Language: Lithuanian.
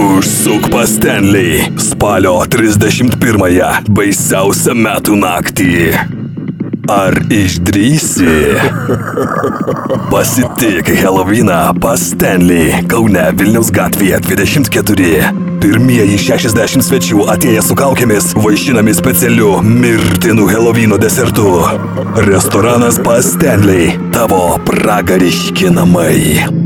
Užsuk pas Stanley spalio 31-ąją, baisiausią metų naktį. Ar išdrysi? Pasitik Helovyną pas Stanley, Kaune Vilniaus gatvėje 24. Pirmieji 60 svečių atėję su kaukėmis vaišinami specialiu mirtinu Helovino desertu. Restoranas pas Stanley, tavo pragariški namai.